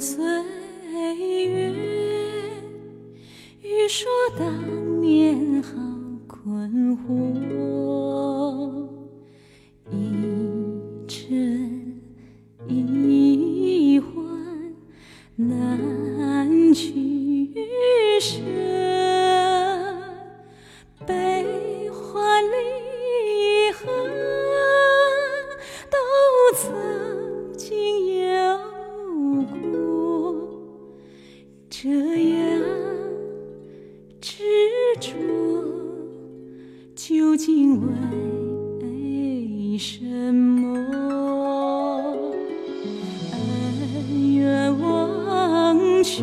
岁月，欲说当年好困惑，一真一幻难取舍，为什么？恩怨忘却，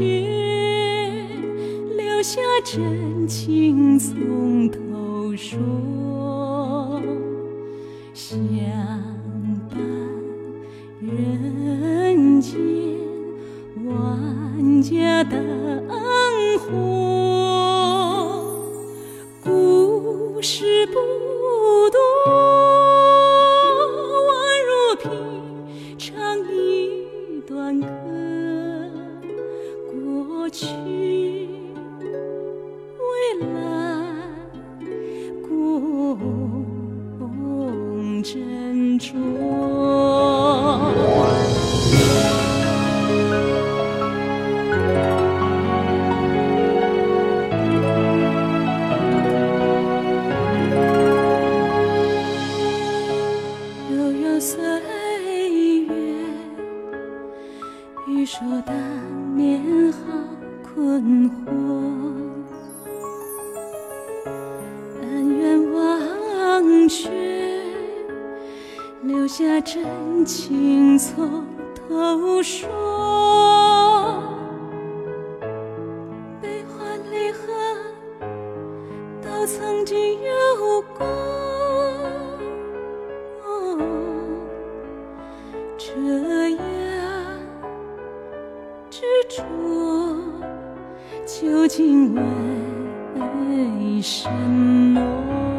留下真情从头说。相伴人间，万家灯孤独宛如平常一段歌。过去未来共斟酌。你说当年好困惑。恩怨忘却，留下真情从头说。究竟为什么？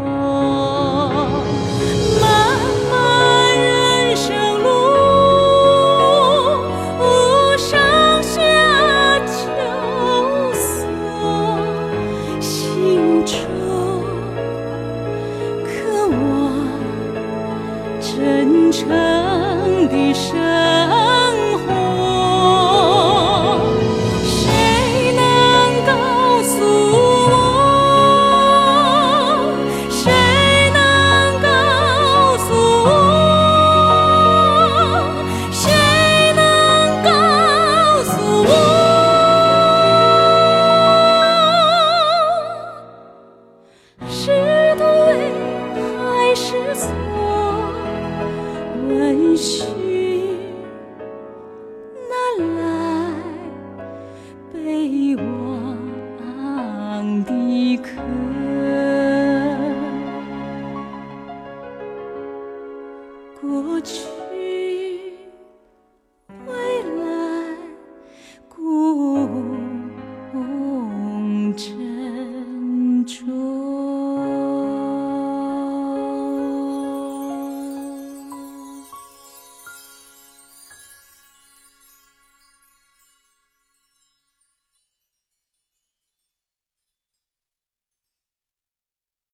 望的客？过去。